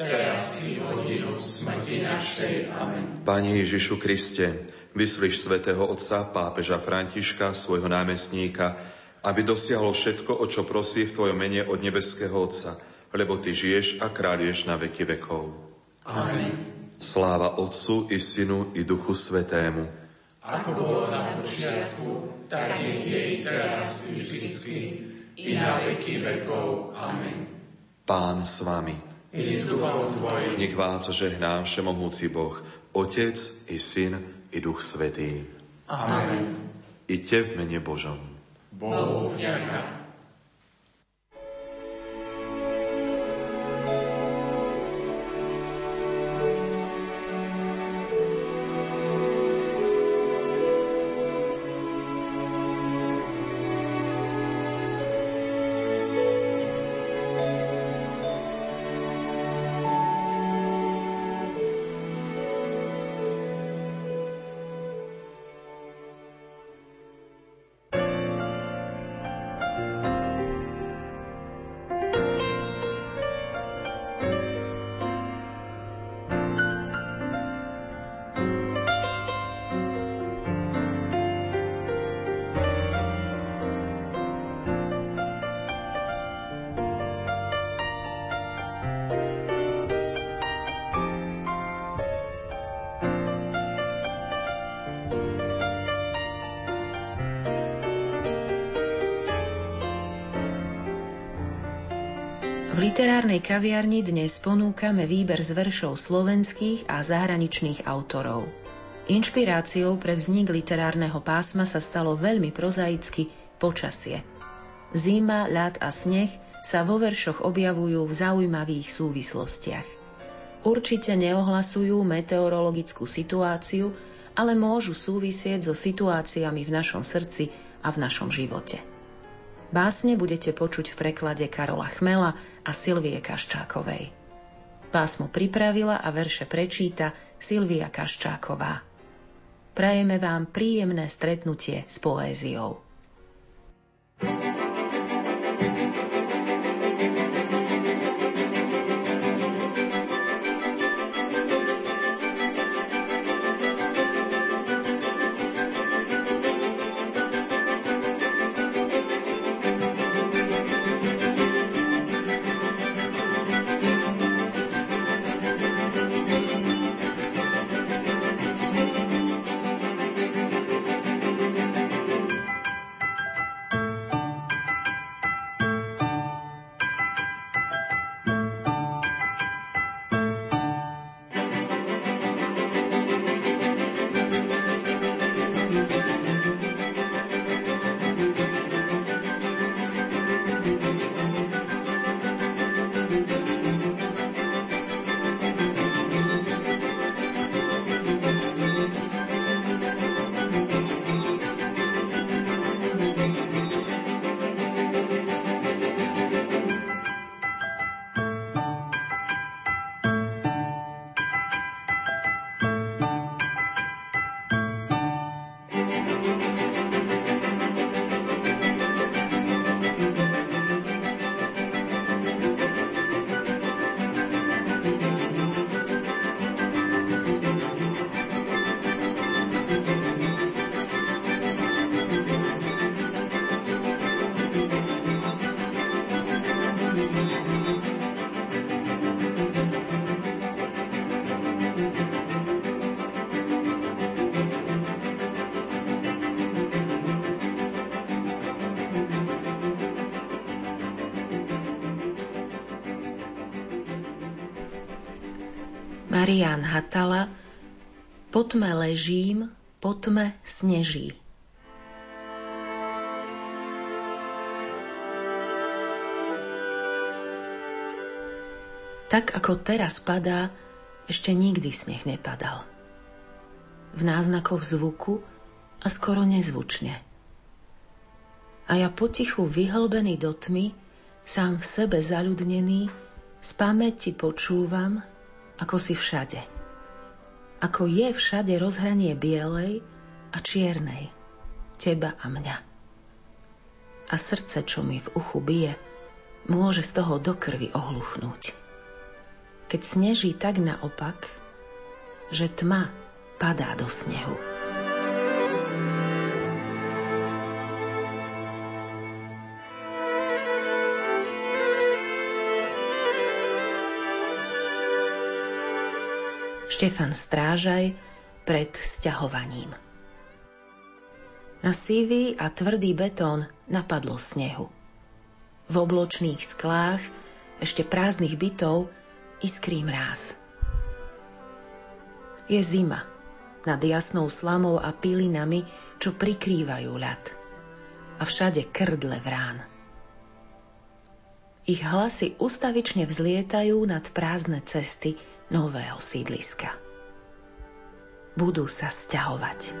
teraz i v hodinu smrti našej. Amen. Pane Ježišu Kriste, vyslíš svätého Otca pápeža Františka, svojho námestníka, aby dosiahol všetko, o čo prosí v Tvojom mene od nebeského Otca, lebo Ty žiješ a kráľuješ na veky vekov. Amen. Sláva Otcu i Synu i Duchu Svetému. Ako bolo na počiatku, tak nech jej teraz i vždycky, i na veky vekov. Amen. Pán s vami. Nech vás žehná Všemohúci Boh, Otec i Syn i Duch Svetý. Amen. Iďte v mene Božom. Bohu vďaka. Literárnej kaviarni dnes ponúkame výber z veršov slovenských a zahraničných autorov. Inšpiráciou pre vznik literárneho pásma sa stalo veľmi prozaicky počasie. Zima, ľad a sneh sa vo veršoch objavujú v zaujímavých súvislostiach. Určite neohlasujú meteorologickú situáciu, ale môžu súvisieť so situáciami v našom srdci a v našom živote. Básne budete počuť v preklade Karola Chmela a Silvie Kaščákovej. Pásmo pripravila a verše prečíta Silvia Kaščáková. Prajeme vám príjemné stretnutie s poéziou. Marian Hatala Po tme ležím, po tme sneží. Tak ako teraz padá, ešte nikdy sneh nepadal. V náznakoch zvuku a skoro nezvučne. A ja potichu vyhlbený do tmy, sám v sebe zaľudnený, z pamäti počúvam, ako si všade. Ako je všade rozhranie bielej a čiernej, teba a mňa. A srdce, čo mi v uchu bije, môže z toho do krvi ohluchnúť. keď sneží tak naopak, že tma padá do snehu. Štefan Strážaj pred sťahovaním. Na sivý a tvrdý betón napadlo snehu. V obločných sklách ešte prázdnych bytov iskrí mráz. Je zima nad jasnou slamou a pilinami, čo prikrývajú ľad. A všade krdle vrán. Ich hlasy ustavične vzlietajú nad prázdne cesty nového sídliska. Budú sa sťahovať.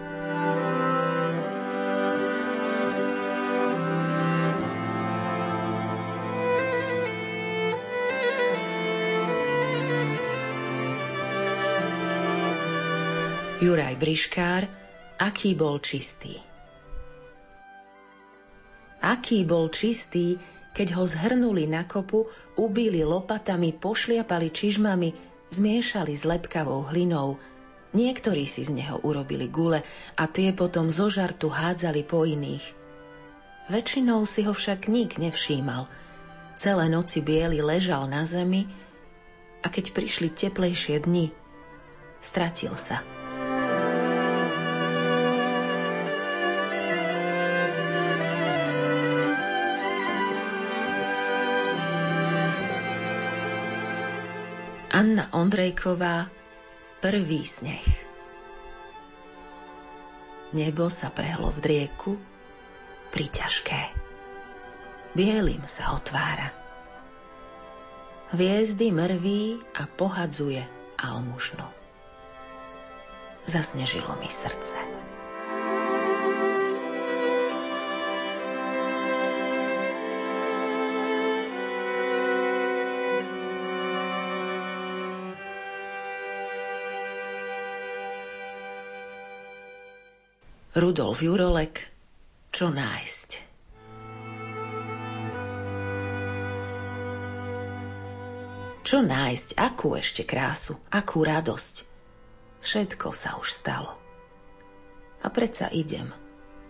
Juraj Briškár, aký bol čistý. Aký bol čistý, keď ho zhrnuli na kopu, ubili lopatami, pošliapali čižmami, zmiešali s lepkavou hlinou. Niektorí si z neho urobili gule a tie potom zo žartu hádzali po iných. Väčšinou si ho však nik nevšímal. Celé noci biely ležal na zemi a keď prišli teplejšie dni, stratil sa. Anna Ondrejková Prvý sneh Nebo sa prehlo v drieku priťažké. Bielým sa otvára. Hviezdy mrví a pohadzuje almužnu. Zasnežilo mi srdce. Rudolf Jurolek Čo nájsť? Čo nájsť? Akú ešte krásu? Akú radosť? Všetko sa už stalo. A predsa idem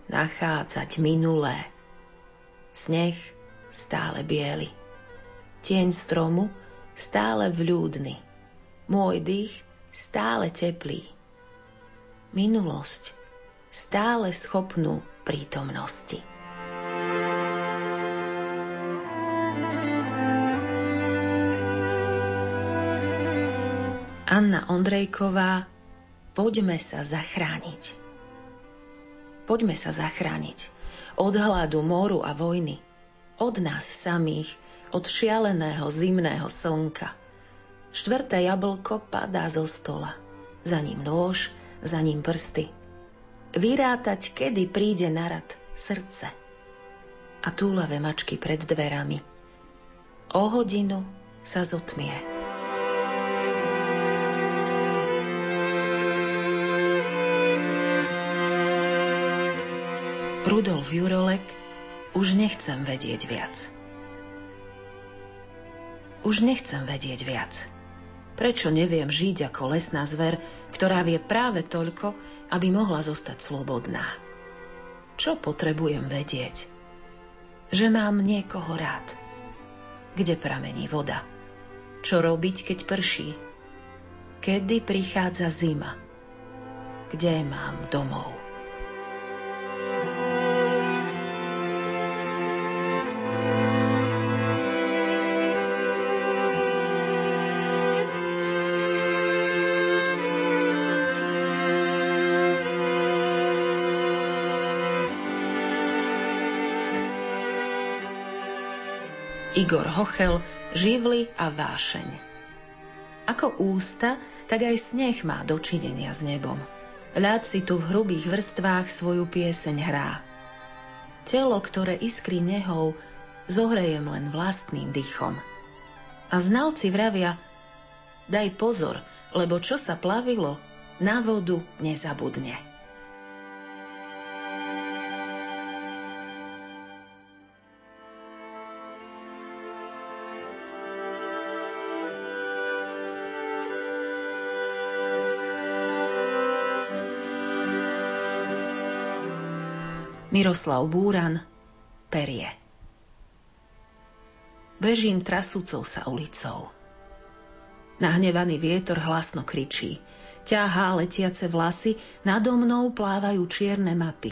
nachádzať minulé. Sneh stále biely. Tieň stromu stále vľúdny. Môj dých stále teplý. Minulosť stále schopnú prítomnosti. Anna Ondrejková, poďme sa zachrániť. Poďme sa zachrániť od hladu, moru a vojny, od nás samých, od šialeného zimného slnka. Štvrté jablko padá zo stola, za ním nôž, za ním prsty – vyrátať, kedy príde na rad srdce a túlavé mačky pred dverami. O hodinu sa zotmie. Rudolf Jurolek už nechcem vedieť viac. Už nechcem vedieť viac. Prečo neviem žiť ako lesná zver, ktorá vie práve toľko, aby mohla zostať slobodná. Čo potrebujem vedieť? Že mám niekoho rád. Kde pramení voda? Čo robiť, keď prší? Kedy prichádza zima? Kde mám domov? Igor Hochel, živly a vášeň. Ako ústa, tak aj sneh má dočinenia s nebom. Ľad si tu v hrubých vrstvách svoju pieseň hrá. Telo, ktoré iskrí nehou, zohrejem len vlastným dýchom. A znalci vravia, daj pozor, lebo čo sa plavilo, na vodu nezabudne. Miroslav Búran, Perie. Bežím trasúcou sa ulicou. Nahnevaný vietor hlasno kričí. Ťahá letiace vlasy, nado mnou plávajú čierne mapy.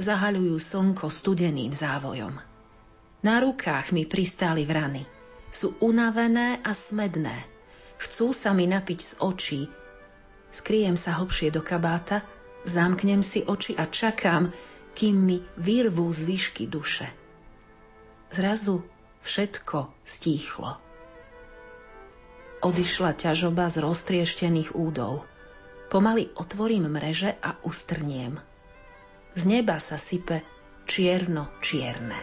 Zahaľujú slnko studeným závojom. Na rukách mi pristáli vrany. Sú unavené a smedné. Chcú sa mi napiť z očí. Skriem sa hlbšie do kabáta, zamknem si oči a čakám, kým mi vyrvú zvyšky duše. Zrazu všetko stíchlo odišla ťažoba z roztrieštených údov. Pomaly otvorím mreže a ustrniem. Z neba sa sype čierno-čierne.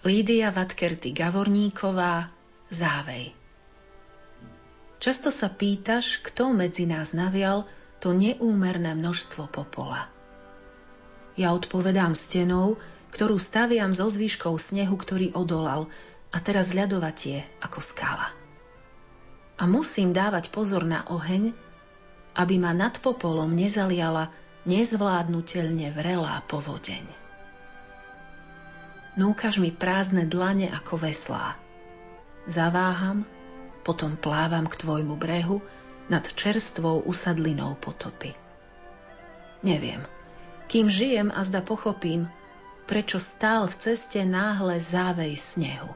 Lídia Vatkerty Gavorníková, Závej. Často sa pýtaš, kto medzi nás navial to neúmerné množstvo popola. Ja odpovedám stenou, ktorú staviam so zvyškou snehu, ktorý odolal a teraz ľadovatie ako skala. A musím dávať pozor na oheň, aby ma nad popolom nezaliala nezvládnutelne vrelá povodeň. Núkaš mi prázdne dlane ako veslá. Zaváham, potom plávam k tvojmu brehu nad čerstvou usadlinou potopy. Neviem, kým žijem a zda pochopím, prečo stál v ceste náhle závej snehu.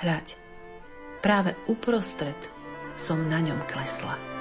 Hľaď, práve uprostred som na ňom klesla.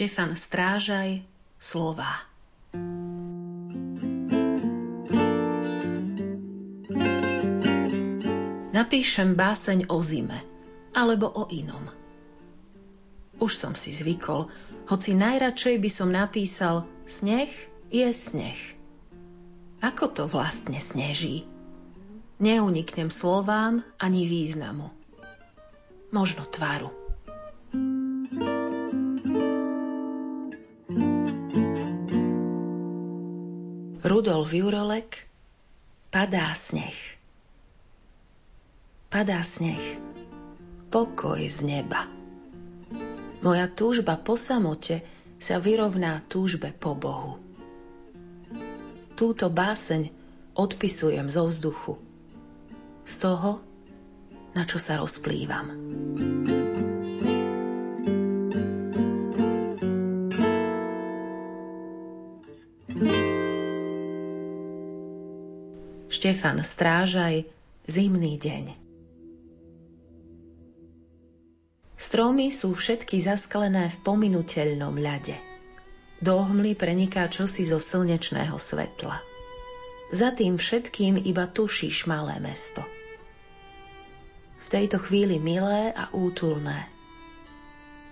Štefan Strážaj, Slová. Napíšem báseň o zime, alebo o inom. Už som si zvykol, hoci najradšej by som napísal sneh je sneh. Ako to vlastne sneží? Neuniknem slovám ani významu. Možno tvaru. Rudolf Jurolek Padá sneh Padá sneh Pokoj z neba Moja túžba po samote sa vyrovná túžbe po Bohu. Túto báseň odpisujem zo vzduchu. Z toho, na čo sa rozplývam. Štefan Strážaj Zimný deň Stromy sú všetky zasklené v pominuteľnom ľade. Do hmly preniká čosi zo slnečného svetla. Za tým všetkým iba tušíš malé mesto. V tejto chvíli milé a útulné.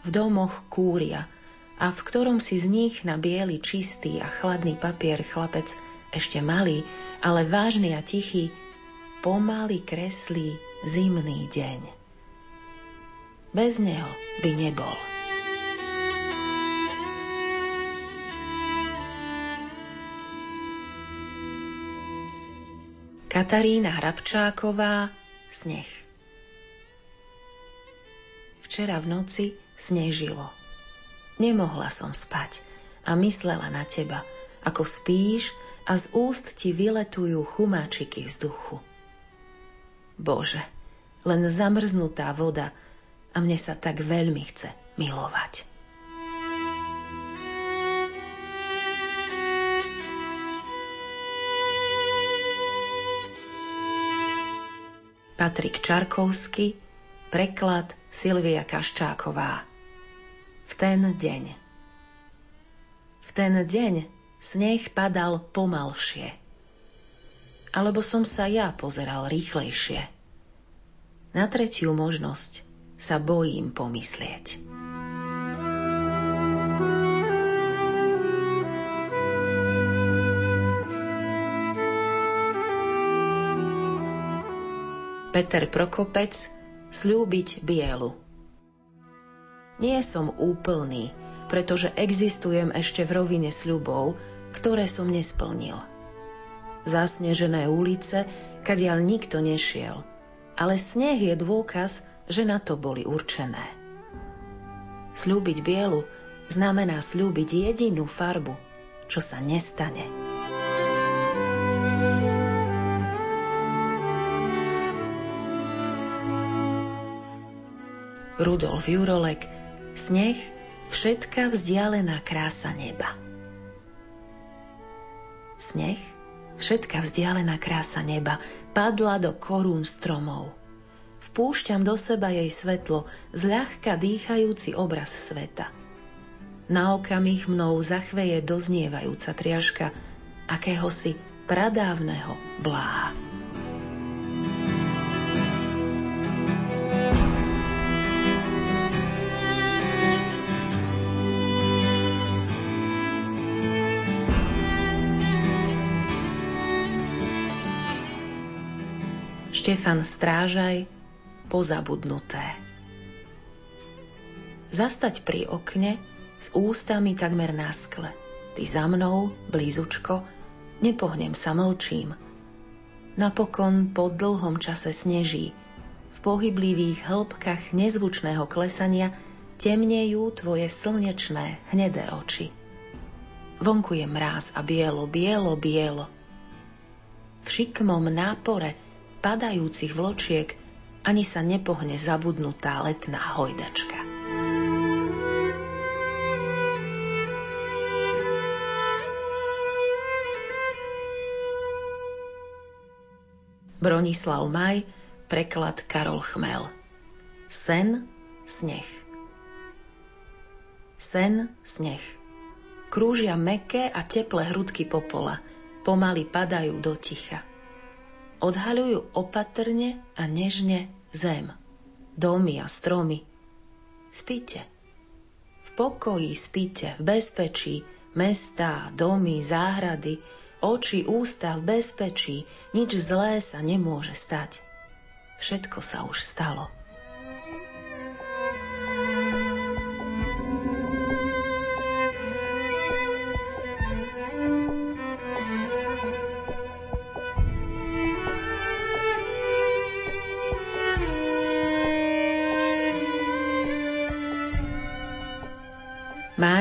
V domoch kúria a v ktorom si z nich na biely čistý a chladný papier chlapec ešte malý, ale vážny a tichý, pomaly kreslí zimný deň. Bez neho by nebol. Katarína Hrabčáková Sneh Včera v noci snežilo. Nemohla som spať a myslela na teba, ako spíš a z úst ti vyletujú chumáčiky vzduchu. Bože, len zamrznutá voda a mne sa tak veľmi chce milovať. Patrik Čarkovsky, preklad Silvia Kaščáková. V ten deň. V ten deň sneh padal pomalšie. Alebo som sa ja pozeral rýchlejšie. Na tretiu možnosť sa bojím pomyslieť. Peter Prokopec Sľúbiť bielu Nie som úplný, pretože existujem ešte v rovine sľubov, ktoré som nesplnil. Zasnežené ulice, kadiaľ nikto nešiel, ale sneh je dôkaz, že na to boli určené. Sľúbiť bielu znamená sľúbiť jedinú farbu, čo sa nestane. Rudolf Jurolek Sneh všetká vzdialená krása neba. Sneh, všetká vzdialená krása neba, padla do korún stromov. Vpúšťam do seba jej svetlo, zľahka dýchajúci obraz sveta. Na okamih mnou zachveje doznievajúca triažka akéhosi pradávneho bláha. Štefan Strážaj Pozabudnuté Zastať pri okne s ústami takmer na skle. Ty za mnou, blízučko, nepohnem sa, mlčím. Napokon po dlhom čase sneží. V pohyblivých hĺbkach nezvučného klesania temnejú tvoje slnečné, hnedé oči. Vonku je mráz a bielo, bielo, bielo. V šikmom nápore padajúcich vločiek ani sa nepohne zabudnutá letná hojdačka. Bronislav Maj, preklad Karol Chmel. Sen, sneh. Sen, sneh. Krúžia meké a teplé hrudky popola. Pomaly padajú do ticha. Odhaľujú opatrne a nežne zem. Domy a stromy. Spíte. V pokoji spíte, v bezpečí, mestá, domy, záhrady, oči, ústa v bezpečí, nič zlé sa nemôže stať. Všetko sa už stalo.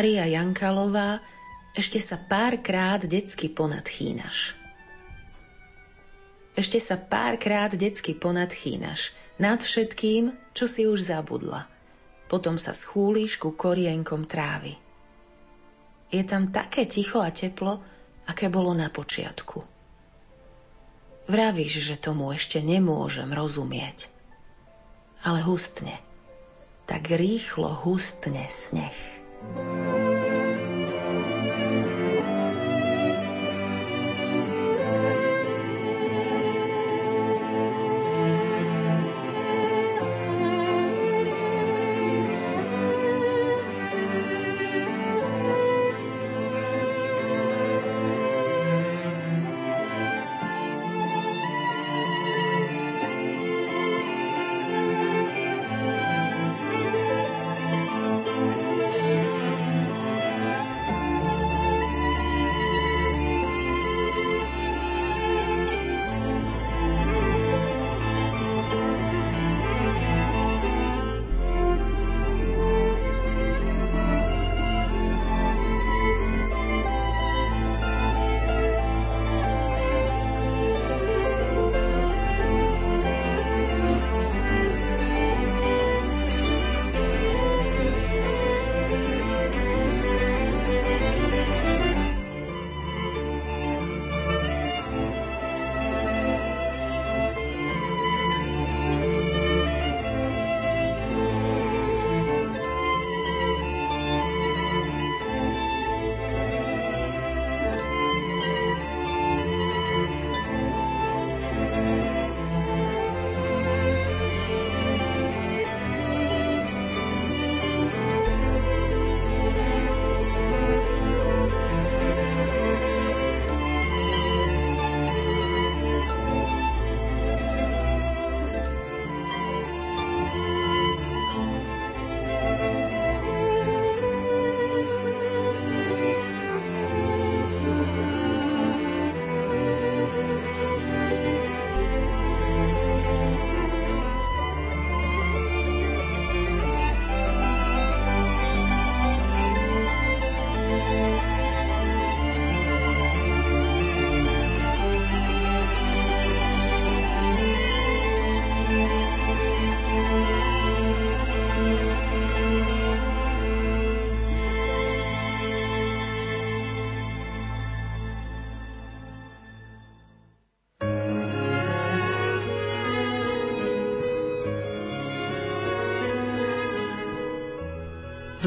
Mária Jankalová ešte sa párkrát detsky ponadchýnaš. Ešte sa párkrát detsky ponadchýnaš nad všetkým, čo si už zabudla. Potom sa schúliš ku korienkom trávy. Je tam také ticho a teplo, aké bolo na počiatku. Vravíš, že tomu ešte nemôžem rozumieť. Ale hustne. Tak rýchlo hustne sneh. Thank you.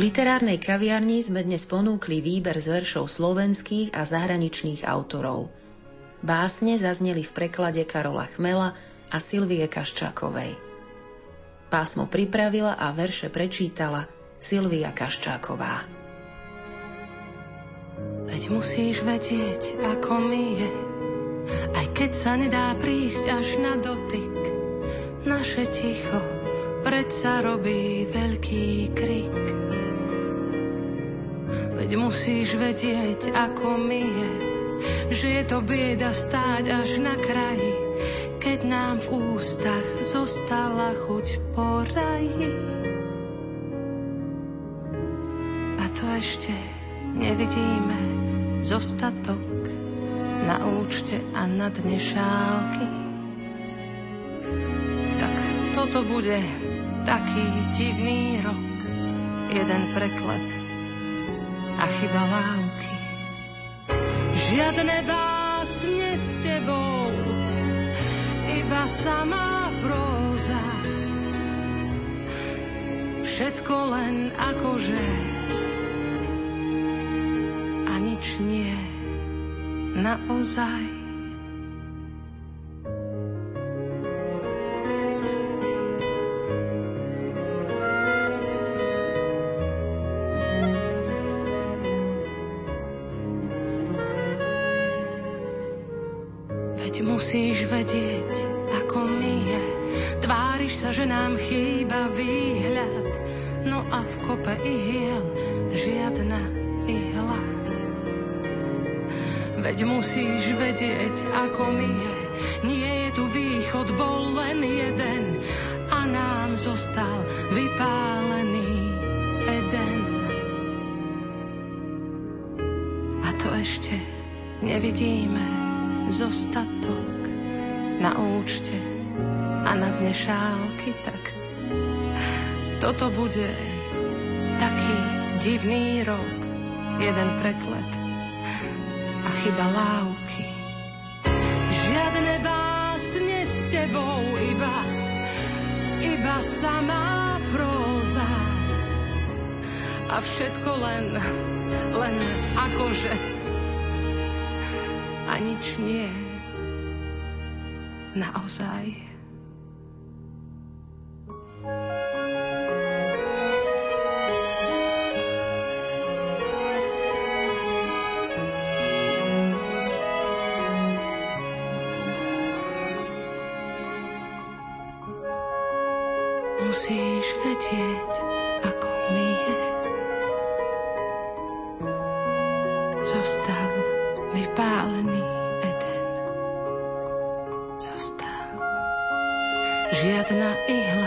V literárnej kaviarni sme dnes ponúkli výber z veršov slovenských a zahraničných autorov. Básne zazneli v preklade Karola Chmela a Silvie Kaščákovej. Pásmo pripravila a verše prečítala Silvia Kaščáková. Veď musíš vedieť, ako mi je, aj keď sa nedá prísť až na dotyk. Naše ticho predsa robí veľký krik. Veď musíš vedieť, ako mi je, že je to bieda stáť až na kraji, keď nám v ústach zostala chuť po raji. A to ešte nevidíme zostatok na účte a na dne šálky. Tak toto bude taký divný rok, jeden preklep a chyba lávky. Žiadne básne s tebou, iba samá próza. všetko len akože a nič nie naozaj. Musíš vedieť, ako mi je. Tváriš sa, že nám chýba výhľad, no a v kope ihiel žiadna ihla. Veď musíš vedieť, ako mi je. Nie je tu východ, bol len jeden a nám zostal vypálený Eden. A to ešte nevidíme zostatok na účte a na dne šálky, tak toto bude taký divný rok, jeden preklep chyba lávky. Žiadne básne s tebou, iba, iba samá próza. A všetko len, len akože a nič nie naozaj. musíš vedieť, Žiadna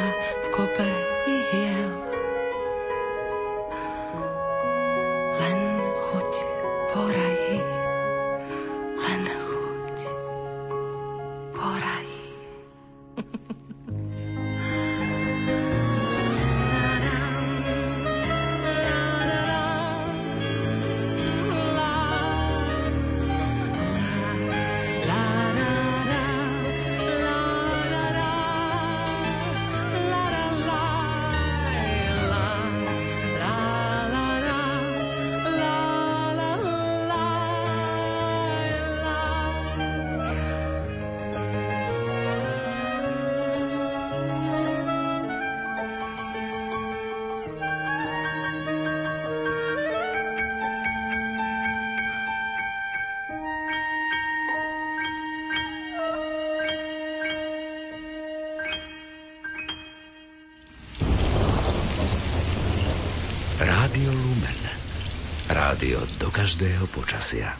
každého počasia.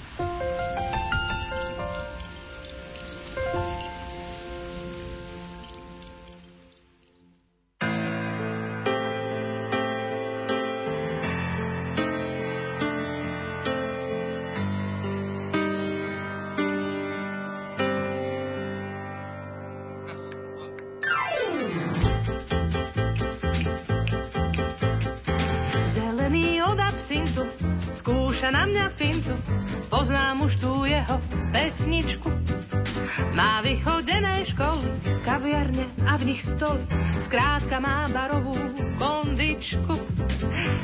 Stoly, skrátka má barovú kondičku.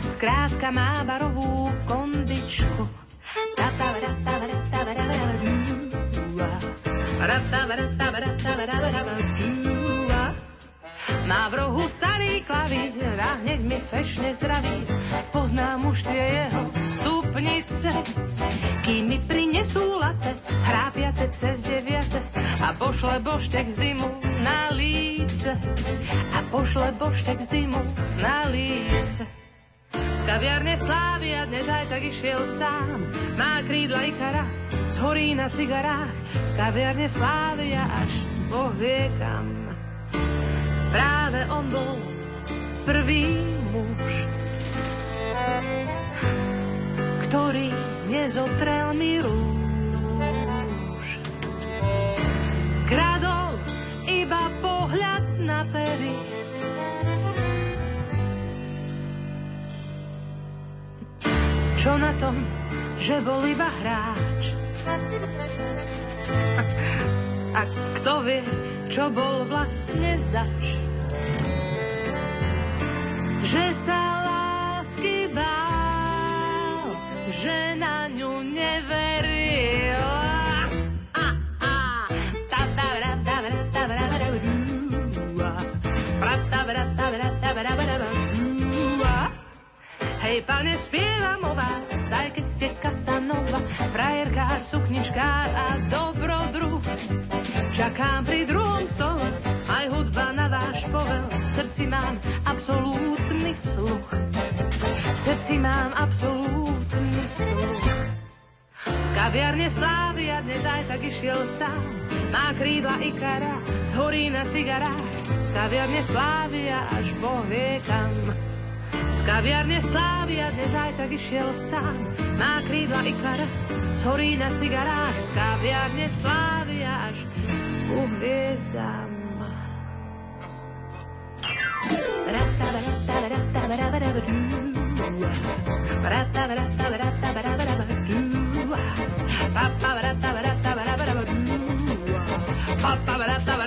Skrátka má barovú kondičku. Má v rohu starý klavír a hneď mi fešne zdraví. Poznám už tie jeho stupnice, kým mi prinesú late, hrápiate cez deviate a pošle boštek z dymu na líce. A pošle boštek z dymu na líce. Z kaviarne Slávia dnes aj tak išiel sám. Má krídla Ikara, zhorí na cigarách. Z kaviarne Slávia až Boh vie kam. Práve on bol prvý muž, ktorý nezotrel mi rúž. Kradol iba pohľad na pery. Čo na tom, že bol iba hráč? A kto vie, čo bol vlastne zač? že sa lásky bál, že na ňu neveril. Hej, pane, spievam o vás, aj keď ste Kasanova, frajerkár, sukničkár a dobrodruh. Čakám pri druhom stole, aj hudba na váš povel, v srdci mám absolútny sluch. V srdci mám absolútny sluch. Z kaviarne Slávia dnes aj tak išiel sám, má krídla Ikara, zhorí na cigarách. Z kaviarne Slávia až Boh vie kam. Z kaviarne Slávia aj tak išiel sám. Má krídla Ikara, zhorí na cigarách. Z kaviarne Slávia až ku hviezdám. Čo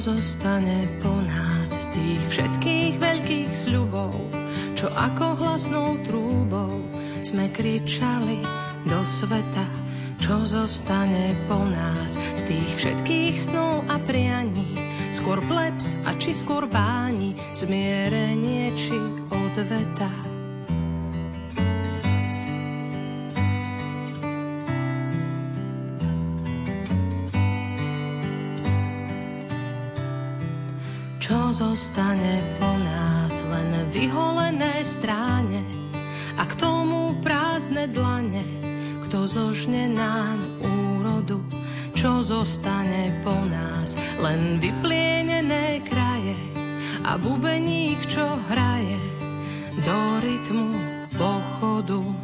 zostane po nás z tých všetkých veľkých sľubov, čo ako hlasnou trúbou sme kričali do sveta, čo zostane po nás z tých všetkých snov a prianí, skôr plebs a či skôr báni, zmierenie či odveta. Zostane po nás len vyholené stráne a k tomu prázdne dlane, kto zožne nám úrodu, čo zostane po nás len vyplienené kraje a bubeník, čo hraje do rytmu pochodu.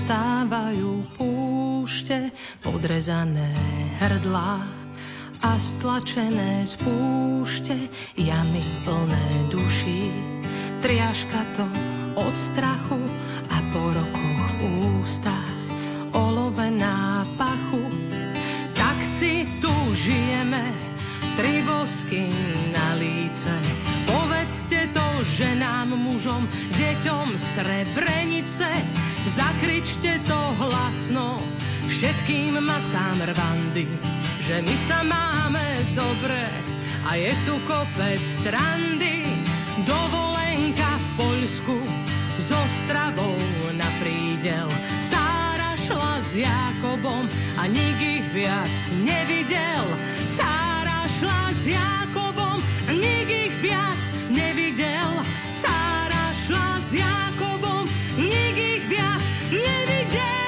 Zostávajú púšte, podrezané hrdlá a stlačené z púšte jamy plné duší. Triaška to od strachu a po rokoch v ústach olovená pachuť. Tak si tu žijeme, tri bosky na líce. Povedzte to ženám, mužom, deťom Srebrenice zakričte to hlasno všetkým matkám rvandy, že my sa máme dobre a je tu kopec strandy. Dovolenka v Poľsku s Ostravou na prídel. Sára šla s Jakobom a nik ich viac nevidel. Sára šla s Jakobom a nik ich viac nevidel. Sára šla s Jakobom ich viac nevidel.